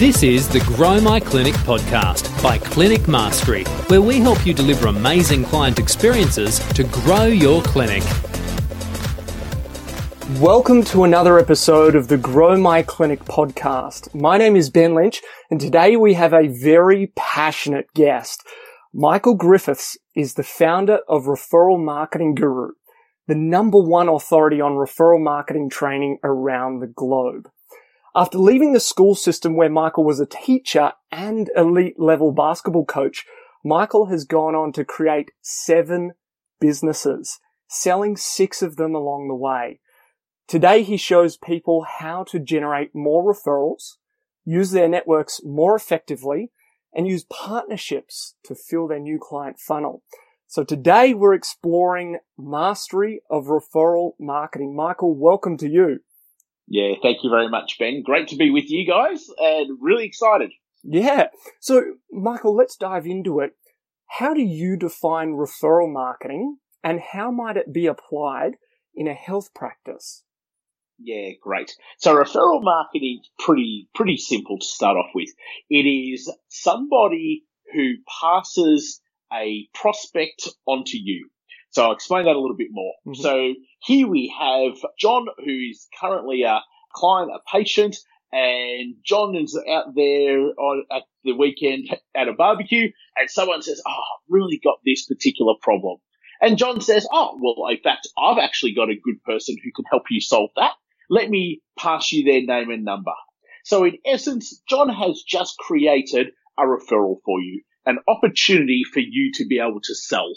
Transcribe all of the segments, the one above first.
This is the Grow My Clinic podcast by Clinic Mastery, where we help you deliver amazing client experiences to grow your clinic. Welcome to another episode of the Grow My Clinic podcast. My name is Ben Lynch, and today we have a very passionate guest. Michael Griffiths is the founder of Referral Marketing Guru, the number one authority on referral marketing training around the globe. After leaving the school system where Michael was a teacher and elite level basketball coach, Michael has gone on to create seven businesses, selling six of them along the way. Today he shows people how to generate more referrals, use their networks more effectively, and use partnerships to fill their new client funnel. So today we're exploring mastery of referral marketing. Michael, welcome to you. Yeah, thank you very much, Ben. Great to be with you guys and really excited. Yeah. So, Michael, let's dive into it. How do you define referral marketing and how might it be applied in a health practice? Yeah, great. So referral marketing is pretty, pretty simple to start off with. It is somebody who passes a prospect onto you. So I'll explain that a little bit more. Mm-hmm. So here we have John, who is currently a client, a patient, and John is out there on, at the weekend at a barbecue, and someone says, "Oh, I've really got this particular problem." And John says, "Oh, well, in fact, I've actually got a good person who can help you solve that. Let me pass you their name and number." So in essence, John has just created a referral for you, an opportunity for you to be able to sell.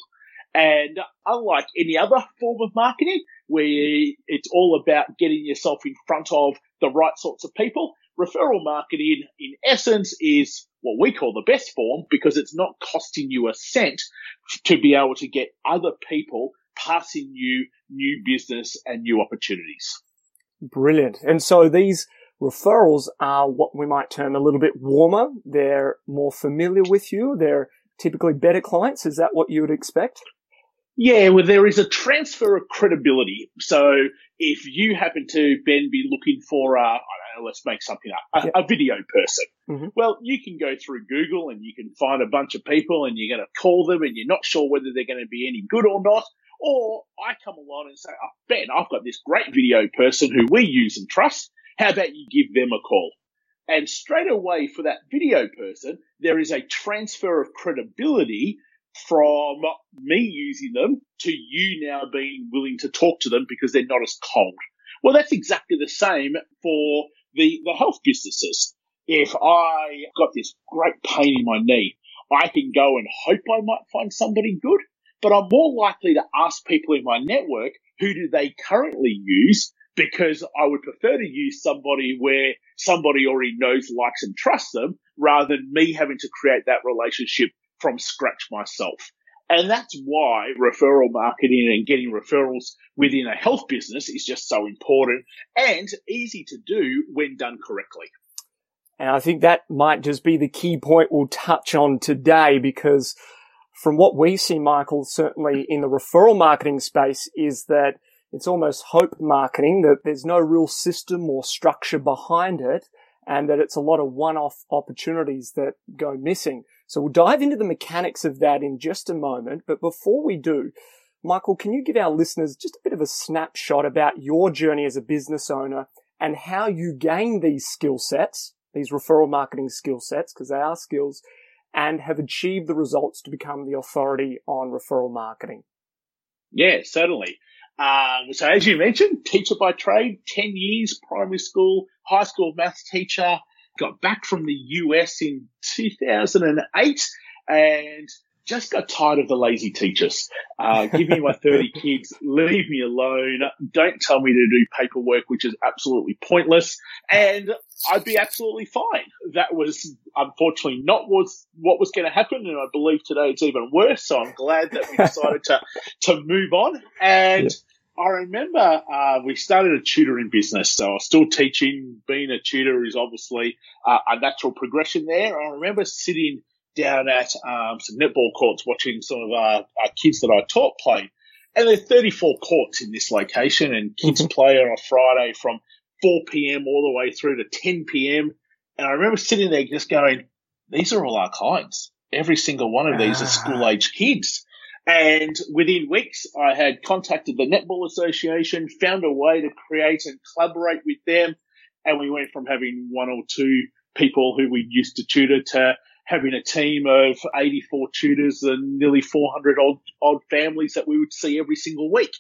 And unlike any other form of marketing, where it's all about getting yourself in front of the right sorts of people, referral marketing, in essence, is what we call the best form because it's not costing you a cent to be able to get other people passing you new business and new opportunities. Brilliant. And so these referrals are what we might term a little bit warmer. They're more familiar with you. They're typically better clients. Is that what you would expect? Yeah, well, there is a transfer of credibility. So if you happen to, Ben, be looking for, a, know, let's make something up, a, yep. a video person, mm-hmm. well, you can go through Google and you can find a bunch of people and you're going to call them and you're not sure whether they're going to be any good or not. Or I come along and say, oh, Ben, I've got this great video person who we use and trust. How about you give them a call? And straight away for that video person, there is a transfer of credibility from me using them to you now being willing to talk to them because they're not as cold. Well, that's exactly the same for the, the health businesses. If I got this great pain in my knee, I can go and hope I might find somebody good, but I'm more likely to ask people in my network who do they currently use because I would prefer to use somebody where somebody already knows, likes and trusts them rather than me having to create that relationship from scratch myself. And that's why referral marketing and getting referrals within a health business is just so important and easy to do when done correctly. And I think that might just be the key point we'll touch on today because from what we see, Michael, certainly in the referral marketing space is that it's almost hope marketing that there's no real system or structure behind it and that it's a lot of one-off opportunities that go missing. So we'll dive into the mechanics of that in just a moment. But before we do, Michael, can you give our listeners just a bit of a snapshot about your journey as a business owner and how you gain these skill sets, these referral marketing skill sets, because they are skills, and have achieved the results to become the authority on referral marketing? Yeah, certainly. Um, so as you mentioned, teacher by trade, 10 years, primary school, high school maths teacher, got back from the US in 2008 and just got tired of the lazy teachers. Uh, give me my 30 kids, leave me alone. Don't tell me to do paperwork, which is absolutely pointless. And I'd be absolutely fine. That was unfortunately not was what was going to happen. And I believe today it's even worse. So I'm glad that we decided to, to move on. And yeah. I remember uh, we started a tutoring business, so I was still teaching. Being a tutor is obviously uh, a natural progression there. I remember sitting down at um, some netball courts watching some of our, our, kids that I taught play. And there are 34 courts in this location, and kids mm-hmm. play on a Friday from 4 p.m. all the way through to 10 p.m. And I remember sitting there just going, these are all our clients. Every single one of these ah. are school age kids. And within weeks, I had contacted the Netball Association, found a way to create and collaborate with them. And we went from having one or two people who we used to tutor to having a team of 84 tutors and nearly 400 odd, odd families that we would see every single week.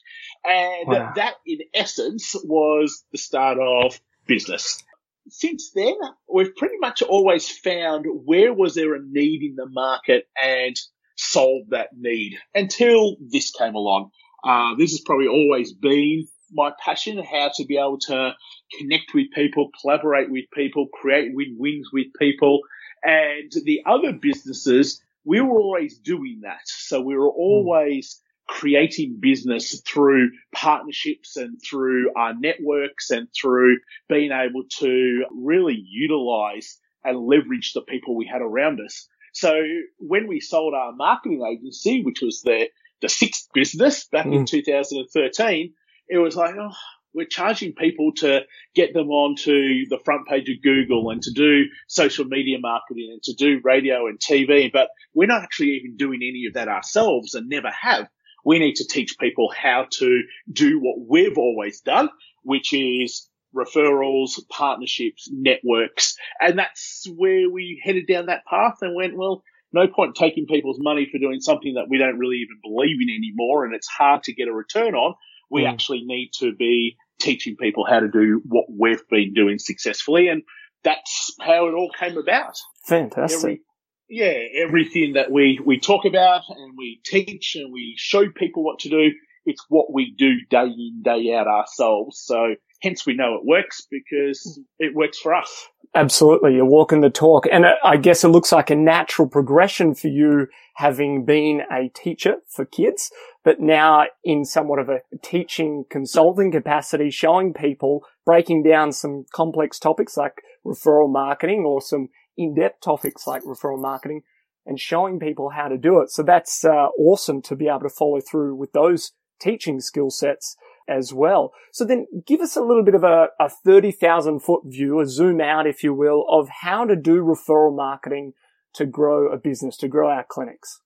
And wow. that, in essence, was the start of business. Since then, we've pretty much always found where was there a need in the market and solved that need until this came along. Uh, this has probably always been my passion, how to be able to connect with people, collaborate with people, create win-wins with people. And the other businesses, we were always doing that. So we were always creating business through partnerships and through our networks and through being able to really utilize and leverage the people we had around us. So when we sold our marketing agency, which was the, the sixth business back mm. in 2013, it was like, oh, we're charging people to get them onto the front page of Google and to do social media marketing and to do radio and TV, but we're not actually even doing any of that ourselves and never have. We need to teach people how to do what we've always done, which is referrals, partnerships, networks. And that's where we headed down that path and went, well, no point taking people's money for doing something that we don't really even believe in anymore and it's hard to get a return on. We mm. actually need to be teaching people how to do what we've been doing successfully. And that's how it all came about. Fantastic. Every, yeah, everything that we, we talk about and we teach and we show people what to do, it's what we do day in, day out ourselves. So hence we know it works because it works for us. Absolutely. You're walking the talk. And I guess it looks like a natural progression for you having been a teacher for kids, but now in somewhat of a teaching consulting capacity, showing people breaking down some complex topics like referral marketing or some in-depth topics like referral marketing and showing people how to do it. So that's uh, awesome to be able to follow through with those teaching skill sets as well. So then give us a little bit of a, a 30,000 foot view, a zoom out, if you will, of how to do referral marketing to grow a business, to grow our clinics.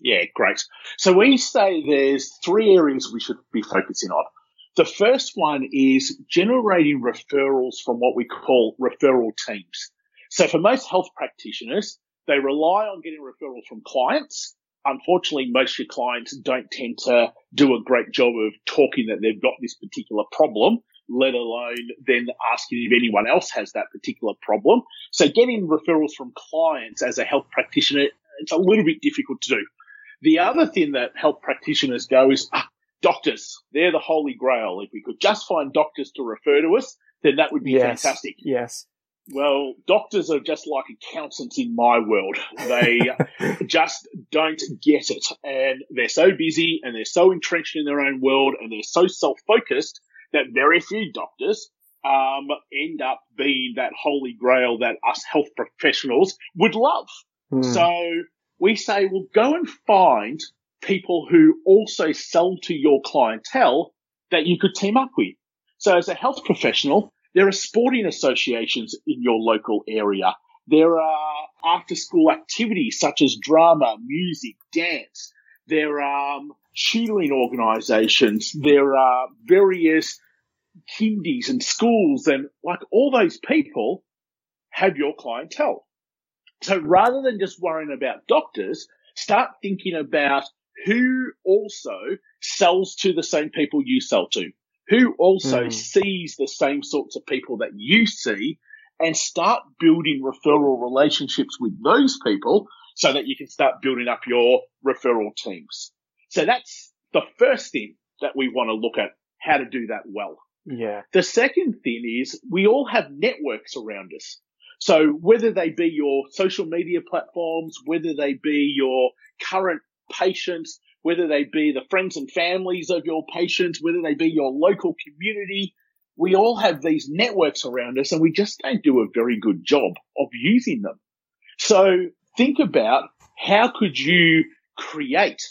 Yeah, great. So we say there's three areas we should be focusing on. The first one is generating referrals from what we call referral teams. So for most health practitioners, they rely on getting referrals from clients unfortunately, most of your clients don't tend to do a great job of talking that they've got this particular problem, let alone then asking if anyone else has that particular problem. So getting referrals from clients as a health practitioner, it's a little bit difficult to do. The other thing that health practitioners go is, ah, doctors, they're the holy grail. If we could just find doctors to refer to us, then that would be yes, fantastic. Yes. Well, doctors are just like accountants in my world. They just don't get it. And they're so busy and they're so entrenched in their own world and they're so self focused that very few doctors um, end up being that holy grail that us health professionals would love. Mm. So we say, well, go and find people who also sell to your clientele that you could team up with. So as a health professional, there are sporting associations in your local area. There are after school activities such as drama, music, dance. There are um, organizations. There are various kindies and schools and like all those people have your clientele. So rather than just worrying about doctors, start thinking about who also sells to the same people you sell to who also mm. sees the same sorts of people that you see and start building referral relationships with those people so that you can start building up your referral teams. So that's the first thing that we want to look at how to do that well. Yeah. The second thing is we all have networks around us. So whether they be your social media platforms, whether they be your current patients, whether they be the friends and families of your patients, whether they be your local community. We all have these networks around us and we just don't do a very good job of using them. So think about how could you create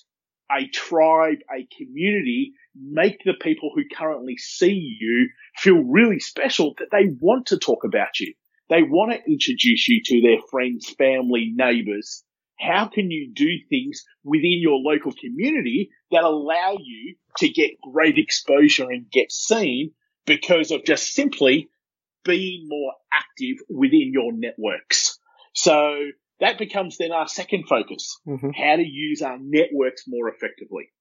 a tribe, a community, make the people who currently see you feel really special that they want to talk about you. They want to introduce you to their friends, family, neighbors. How can you do things within your local community that allow you to get great exposure and get seen because of just simply being more active within your networks? So that becomes then our second focus. Mm-hmm. How to use our networks more effectively.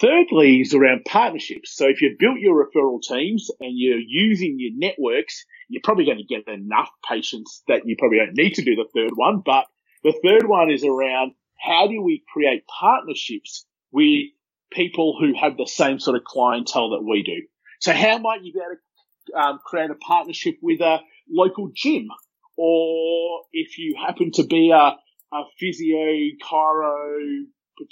Thirdly is around partnerships. So if you've built your referral teams and you're using your networks, you're probably going to get enough patients that you probably don't need to do the third one. But the third one is around how do we create partnerships with people who have the same sort of clientele that we do? So how might you be able to um, create a partnership with a local gym? Or if you happen to be a, a physio, chiro,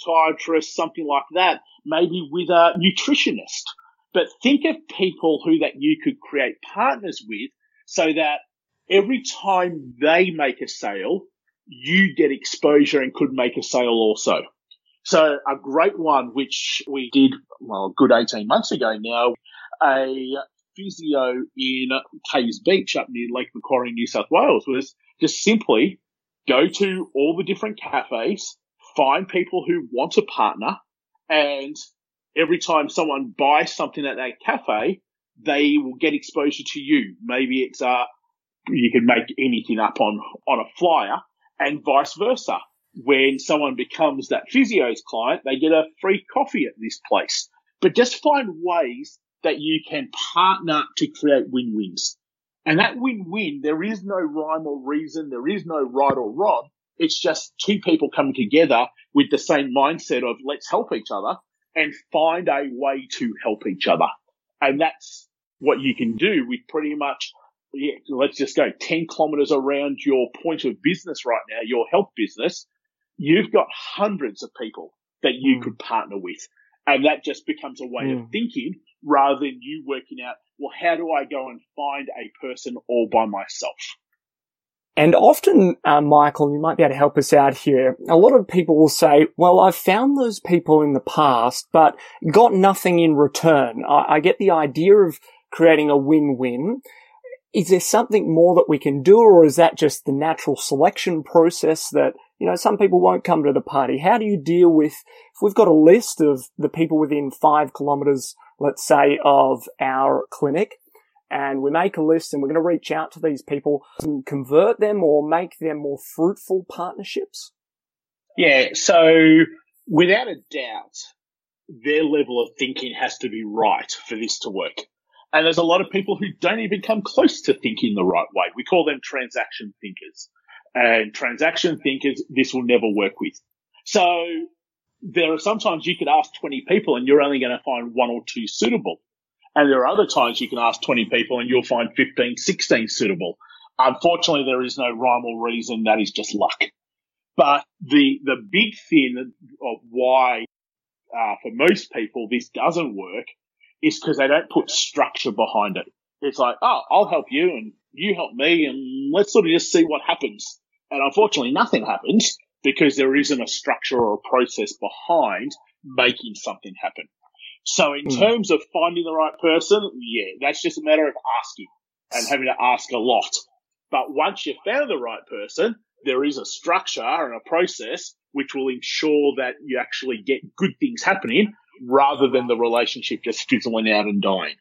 podiatrist, something like that, maybe with a nutritionist. But think of people who that you could create partners with so that every time they make a sale, you get exposure and could make a sale also. So a great one, which we did, well, a good 18 months ago now, a physio in Caves Beach up near Lake Macquarie, New South Wales was just simply go to all the different cafes, find people who want to partner and every time someone buys something at that cafe, they will get exposure to you. Maybe it's a, you can make anything up on on a flyer, and vice versa. When someone becomes that physio's client, they get a free coffee at this place. But just find ways that you can partner to create win-wins. And that win-win, there is no rhyme or reason, there is no right or wrong. It's just two people coming together with the same mindset of let's help each other and find a way to help each other. And that's what you can do with pretty much, yeah, let's just go 10 kilometers around your point of business right now, your health business. You've got hundreds of people that you mm. could partner with. And that just becomes a way mm. of thinking rather than you working out, well, how do I go and find a person all by myself? And often, uh, Michael, you might be able to help us out here. A lot of people will say, well, I've found those people in the past, but got nothing in return. I, I get the idea of creating a win-win. Is there something more that we can do, or is that just the natural selection process that, you know, some people won't come to the party? How do you deal with, if we've got a list of the people within five kilometers, let's say, of our clinic, and we make a list and we're going to reach out to these people and convert them or make them more fruitful partnerships? Yeah. So without a doubt, their level of thinking has to be right for this to work. And there's a lot of people who don't even come close to thinking the right way. We call them transaction thinkers. And transaction thinkers, this will never work with. So there are sometimes you could ask 20 people and you're only going to find one or two suitable. And there are other times you can ask 20 people and you'll find 15, 16 suitable. Unfortunately, there is no rhyme or reason. That is just luck. But the, the big thing of why, uh, for most people this doesn't work is because they don't put structure behind it. It's like, oh, I'll help you and you help me and let's sort of just see what happens. And unfortunately, nothing happens because there isn't a structure or a process behind making something happen. So in mm. terms of finding the right person, yeah, that's just a matter of asking and having to ask a lot. But once you've found the right person, there is a structure and a process which will ensure that you actually get good things happening rather than the relationship just fizzling out and dying.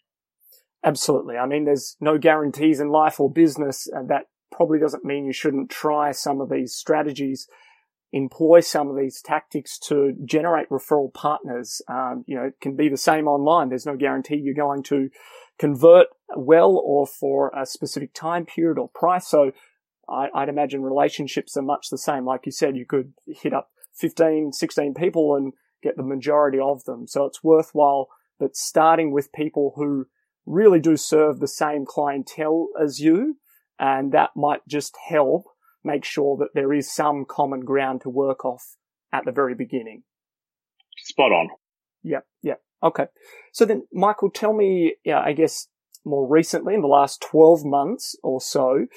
Absolutely. I mean, there's no guarantees in life or business, and that probably doesn't mean you shouldn't try some of these strategies employ some of these tactics to generate referral partners. Um, you know, it can be the same online. There's no guarantee you're going to convert well or for a specific time period or price. So I, would imagine relationships are much the same. Like you said, you could hit up 15, 16 people and get the majority of them. So it's worthwhile, but starting with people who really do serve the same clientele as you. And that might just help make sure that there is some common ground to work off at the very beginning. Spot on. Yep, yep. Okay. So then, Michael, tell me, yeah, I guess more recently, in the last 12 months or so,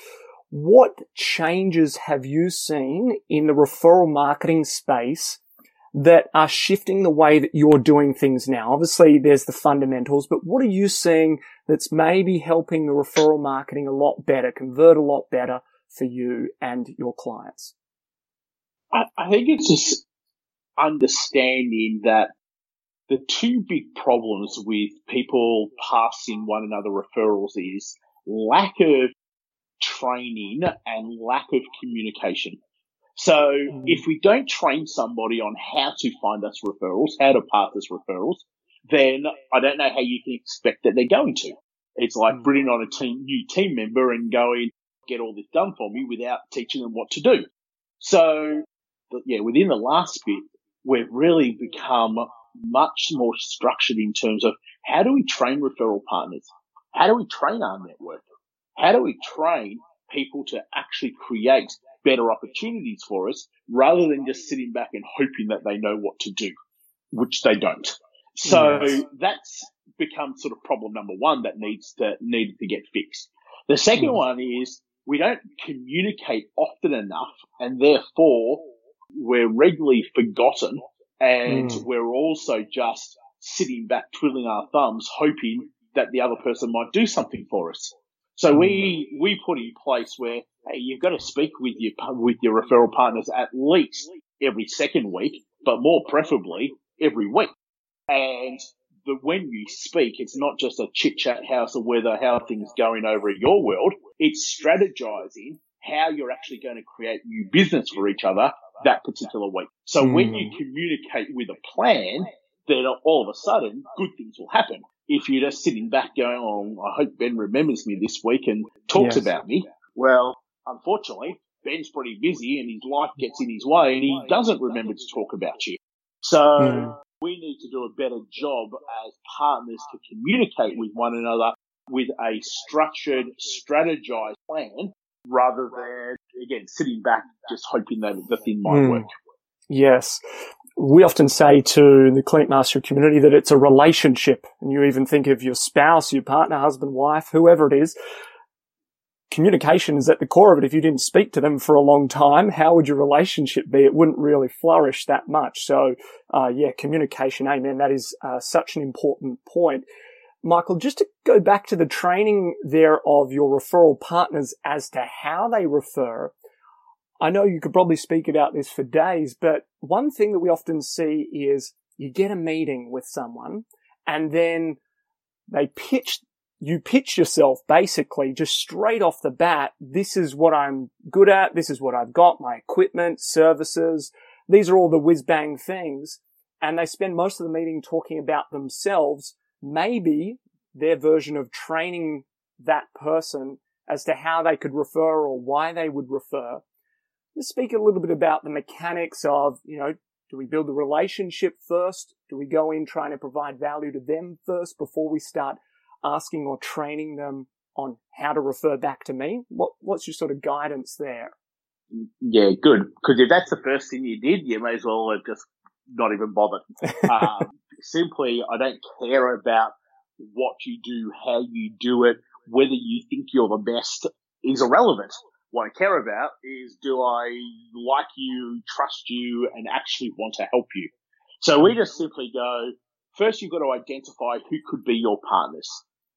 what changes have you seen in the referral marketing space that are shifting the way that you're doing things now? Obviously, there's the fundamentals, but what are you seeing that's maybe helping the referral marketing a lot better, convert a lot better for you and your clients? I, I think it's just understanding that the two big problems with people passing one another referrals is lack of training and lack of communication. So mm. if we don't train somebody on how to find us referrals, how to pass us referrals, then I don't know how you can expect that they're going to. It's like mm. bringing on a team, new team member and going, get all this done for me without teaching them what to do. So yeah, within the last bit, we've really become much more structured in terms of how do we train referral partners? How do we train our network? How do we train people to actually create better opportunities for us rather than just sitting back and hoping that they know what to do, which they don't. So yes. that's become sort of problem number one that needs to, needed to get fixed. The second mm. one is we don't communicate often enough and therefore we're regularly forgotten and mm. we're also just sitting back twiddling our thumbs hoping that the other person might do something for us. So we, hmm. we put in place where, hey, you've got to speak with your, with your referral partners at least every second week, but more preferably every week. And the, when you speak, it's not just a chit chat house of whether how things going over in your world. It's strategizing how you're actually going to create new business for each other that particular week. So mm. when you communicate with a plan, then all of a sudden good things will happen. If you're just sitting back going, oh, I hope Ben remembers me this week and talks yes. about me. Well, unfortunately, Ben's pretty busy and his life gets in his way and he doesn't remember to talk about you. So mm. we need to do a better job as partners to communicate with one another with a structured, strategized plan rather than, again, sitting back just hoping that the thing might mm. work. Yes. We often say to the Clinic Mastery community that it's a relationship. And you even think of your spouse, your partner, husband, wife, whoever it is. Communication is at the core of it. If you didn't speak to them for a long time, how would your relationship be? It wouldn't really flourish that much. So, uh, yeah, communication, amen. That is uh, such an important point. Michael, just to go back to the training there of your referral partners as to how they refer, I know you could probably speak about this for days, but one thing that we often see is you get a meeting with someone and then they pitch, you pitch yourself basically just straight off the bat. This is what I'm good at. This is what I've got, my equipment, services. These are all the whiz bang things. And they spend most of the meeting talking about themselves maybe their version of training that person as to how they could refer or why they would refer. Just speak a little bit about the mechanics of, you know, do we build a relationship first? Do we go in trying to provide value to them first before we start asking or training them on how to refer back to me? What, what's your sort of guidance there? Yeah, good. Because if that's the first thing you did, you may as well have just not even bothered. um, simply, I don't care about what you do, how you do it, whether you think you're the best is irrelevant. What I care about is do I like you, trust you, and actually want to help you? So we just simply go, first you've got to identify who could be your partners.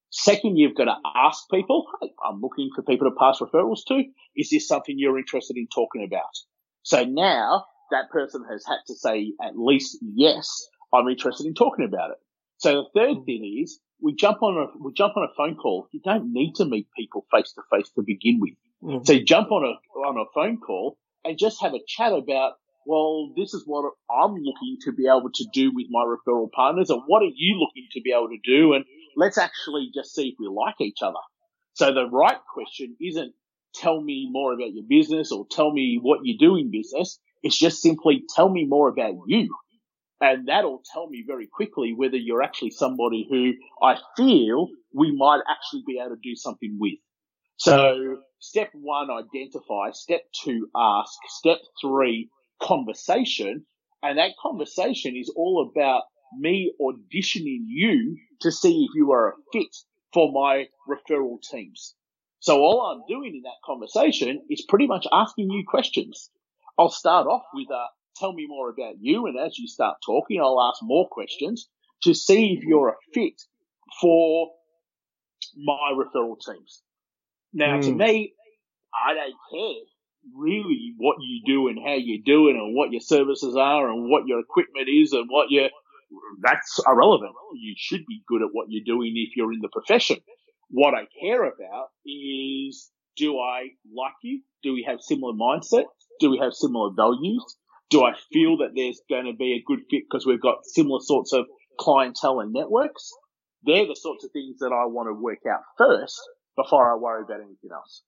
Second, you've got to ask people, hey, I'm looking for people to pass referrals to. Is this something you're interested in talking about? So now that person has had to say at least yes, I'm interested in talking about it. So the third thing is we jump on a we jump on a phone call. You don't need to meet people face to face to begin with. Mm-hmm. So jump on a on a phone call and just have a chat about well, this is what I'm looking to be able to do with my referral partners, and what are you looking to be able to do? And let's actually just see if we like each other. So the right question isn't tell me more about your business or tell me what you do in business. It's just simply tell me more about you. And that'll tell me very quickly whether you're actually somebody who I feel we might actually be able to do something with. So step one, identify. Step two, ask. Step three, conversation. And that conversation is all about me auditioning you to see if you are a fit for my referral teams. So all I'm doing in that conversation is pretty much asking you questions. I'll start off with a, tell me more about you. And as you start talking, I'll ask more questions to see if you're a fit for my referral teams. Now, mm. to hmm. me, I don't care really what you do and how you do it and what your services are and what your equipment is and what your, that's irrelevant. You should be good at what you're doing if you're in the profession. What I care about is do I like you? Do we have similar mindset? Do we have similar values? Do I feel that there's going to be a good fit because we've got similar sorts of clientele and networks? They're the sorts of things that I want to work out first before I worry about anything else.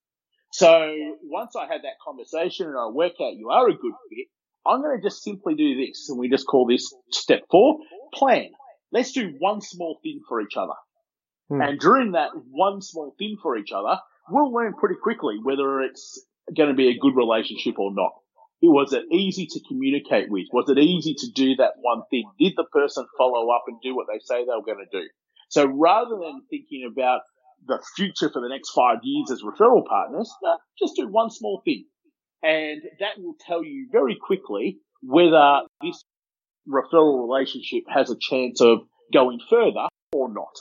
So once I had that conversation and I work out you are a good fit, I'm going to just simply do this and we just call this step four, plan. Let's do one small thing for each other. Hmm. And during that one small thing for each other, we'll learn pretty quickly whether it's going to be a good relationship or not. It was it easy to communicate with? Was it easy to do that one thing? Did the person follow up and do what they say they were going to do? So rather than thinking about the future for the next five years as referral partners, no, just do one small thing. And that will tell you very quickly whether this referral relationship has a chance of going further or not.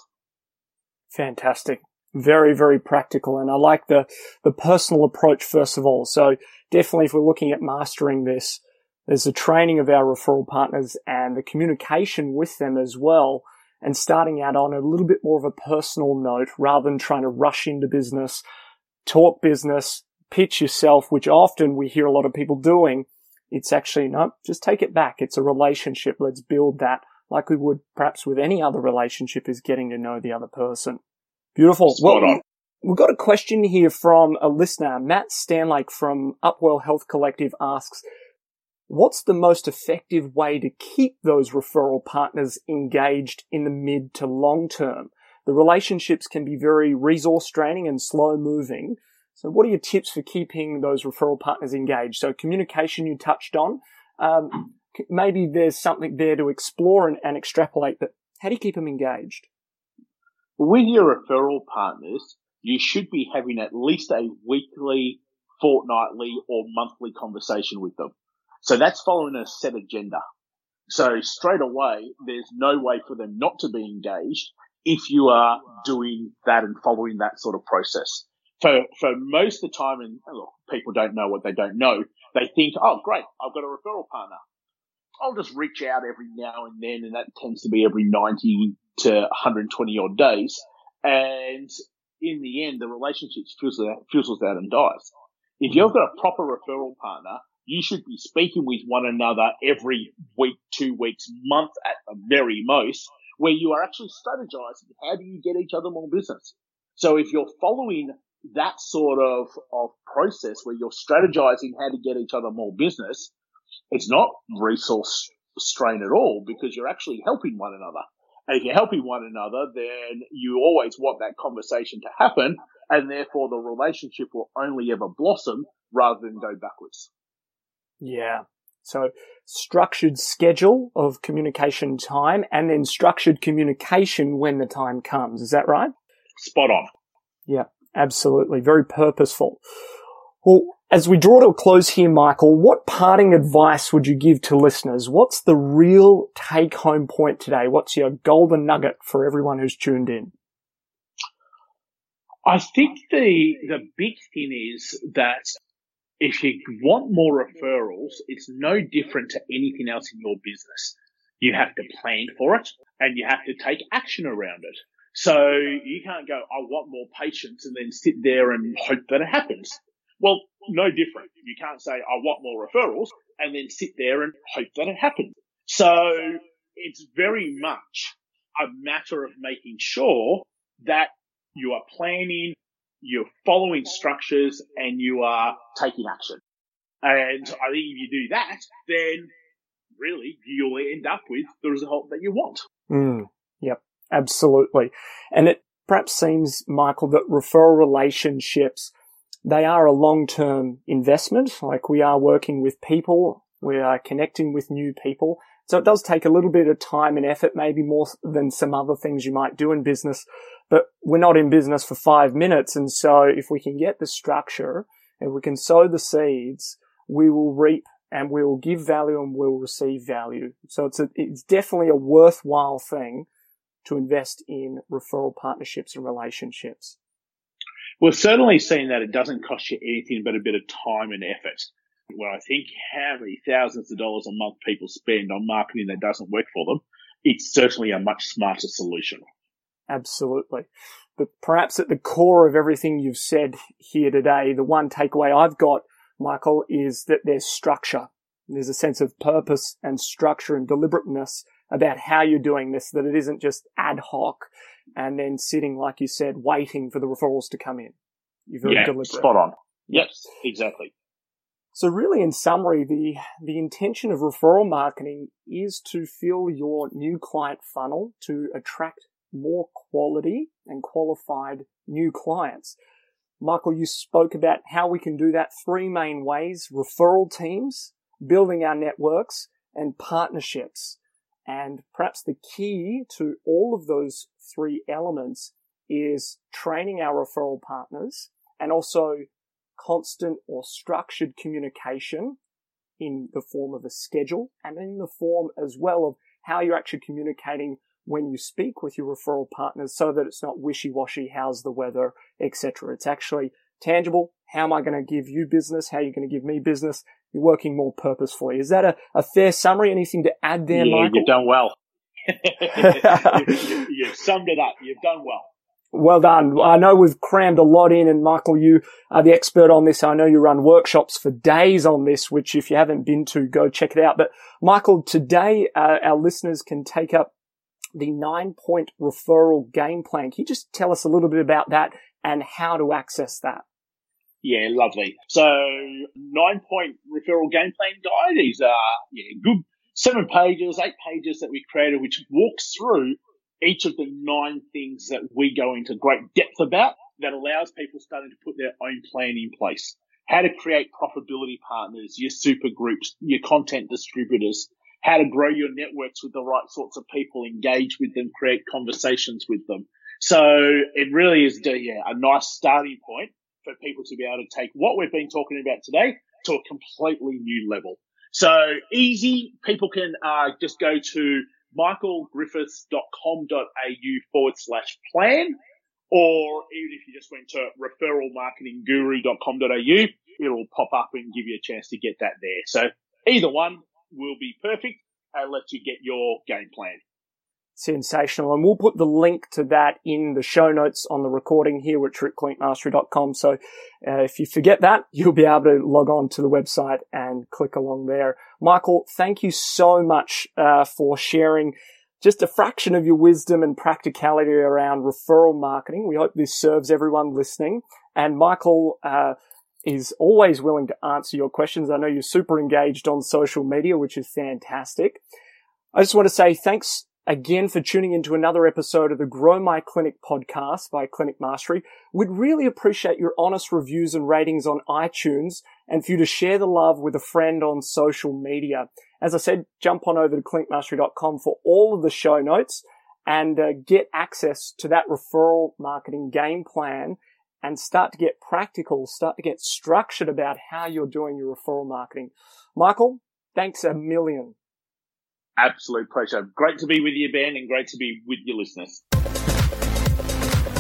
Fantastic. Very, very practical. And I like the, the personal approach first of all. So definitely if we're looking at mastering this, there's the training of our referral partners and the communication with them as well. And starting out on a little bit more of a personal note rather than trying to rush into business, talk business, pitch yourself, which often we hear a lot of people doing. It's actually, no, just take it back. It's a relationship. Let's build that like we would perhaps with any other relationship is getting to know the other person. Beautiful. Spot well, on. We've got a question here from a listener. Matt Stanlake from Upwell Health Collective asks, what's the most effective way to keep those referral partners engaged in the mid to long term? The relationships can be very resource draining and slow moving. So what are your tips for keeping those referral partners engaged? So communication you touched on. Um, maybe there's something there to explore and, and extrapolate, but how do you keep them engaged? With your referral partners, you should be having at least a weekly, fortnightly, or monthly conversation with them. So that's following a set agenda. So straight away, there's no way for them not to be engaged if you are doing that and following that sort of process. For, for most of the time, and look, people don't know what they don't know. They think, oh, great, I've got a referral partner. I'll just reach out every now and then, and that tends to be every 90 to 120 odd days. And in the end, the relationship fizzles out, fizzles out and dies. If you've got a proper referral partner, you should be speaking with one another every week, two weeks, month at the very most, where you are actually strategizing how do you get each other more business. So if you're following that sort of, of process where you're strategizing how to get each other more business, it's not resource strain at all because you're actually helping one another. And if you're helping one another, then you always want that conversation to happen. And therefore the relationship will only ever blossom rather than go backwards. Yeah. So structured schedule of communication time and then structured communication when the time comes. Is that right? Spot on. Yeah, absolutely. Very purposeful. Well, as we draw to a close here, Michael, what parting advice would you give to listeners? What's the real take home point today? What's your golden nugget for everyone who's tuned in? I think the, the big thing is that if you want more referrals, it's no different to anything else in your business. You have to plan for it and you have to take action around it. So you can't go, I want more patients and then sit there and hope that it happens. Well, no different. You can't say, I want more referrals and then sit there and hope that it happens. So it's very much a matter of making sure that you are planning, you're following structures and you are taking action. And I think if you do that, then really you'll end up with the result that you want. Mm, yep, absolutely. And it perhaps seems, Michael, that referral relationships they are a long-term investment. Like we are working with people, we are connecting with new people. So it does take a little bit of time and effort, maybe more than some other things you might do in business. But we're not in business for five minutes. And so if we can get the structure and we can sow the seeds, we will reap and we'll give value and we'll receive value. So it's a, it's definitely a worthwhile thing to invest in referral partnerships and relationships. We're certainly seeing that it doesn't cost you anything but a bit of time and effort. When I think how many thousands of dollars a month people spend on marketing that doesn't work for them, it's certainly a much smarter solution. Absolutely. But perhaps at the core of everything you've said here today, the one takeaway I've got, Michael, is that there's structure. There's a sense of purpose and structure and deliberateness about how you're doing this, that it isn't just ad hoc and then sitting, like you said, waiting for the referrals to come in. You're very yeah, deliberate. Spot on. Yes, exactly. So really, in summary, the, the intention of referral marketing is to fill your new client funnel to attract more quality and qualified new clients. Michael, you spoke about how we can do that three main ways, referral teams, building our networks and partnerships. And perhaps the key to all of those three elements is training our referral partners and also constant or structured communication in the form of a schedule and in the form as well of how you're actually communicating when you speak with your referral partners so that it's not wishy-washy, how's the weather, etc. It's actually tangible. How am I going to give you business? How are you going to give me business? You're working more purposefully. Is that a, a fair summary? Anything to add there, yeah, Michael? You've done well. you, you, you've summed it up. You've done well. Well done. I know we've crammed a lot in and Michael, you are the expert on this. I know you run workshops for days on this, which if you haven't been to, go check it out. But Michael, today uh, our listeners can take up the nine point referral game plan. Can you just tell us a little bit about that and how to access that? Yeah, lovely. So nine point referral game plan guide is, uh, yeah, good seven pages, eight pages that we created, which walks through each of the nine things that we go into great depth about that allows people starting to put their own plan in place. How to create profitability partners, your super groups, your content distributors, how to grow your networks with the right sorts of people, engage with them, create conversations with them. So it really is yeah, a nice starting point for people to be able to take what we've been talking about today to a completely new level. So easy. People can uh, just go to michaelgriffiths.com.au forward slash plan, or even if you just went to referralmarketingguru.com.au, it'll pop up and give you a chance to get that there. So either one will be perfect and let you get your game plan sensational. And we'll put the link to that in the show notes on the recording here at tripclinicmastery.com. So uh, if you forget that, you'll be able to log on to the website and click along there. Michael, thank you so much uh, for sharing just a fraction of your wisdom and practicality around referral marketing. We hope this serves everyone listening. And Michael, uh, is always willing to answer your questions. I know you're super engaged on social media, which is fantastic. I just want to say thanks again for tuning into another episode of the Grow My Clinic podcast by Clinic Mastery. We'd really appreciate your honest reviews and ratings on iTunes and for you to share the love with a friend on social media. As I said, jump on over to clinicmastery.com for all of the show notes and uh, get access to that referral marketing game plan and start to get practical, start to get structured about how you're doing your referral marketing. Michael, thanks a million. Absolute pleasure. Great to be with you, Ben, and great to be with your listeners.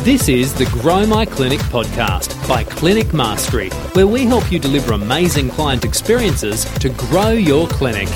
This is the Grow My Clinic podcast by Clinic Mastery, where we help you deliver amazing client experiences to grow your clinic.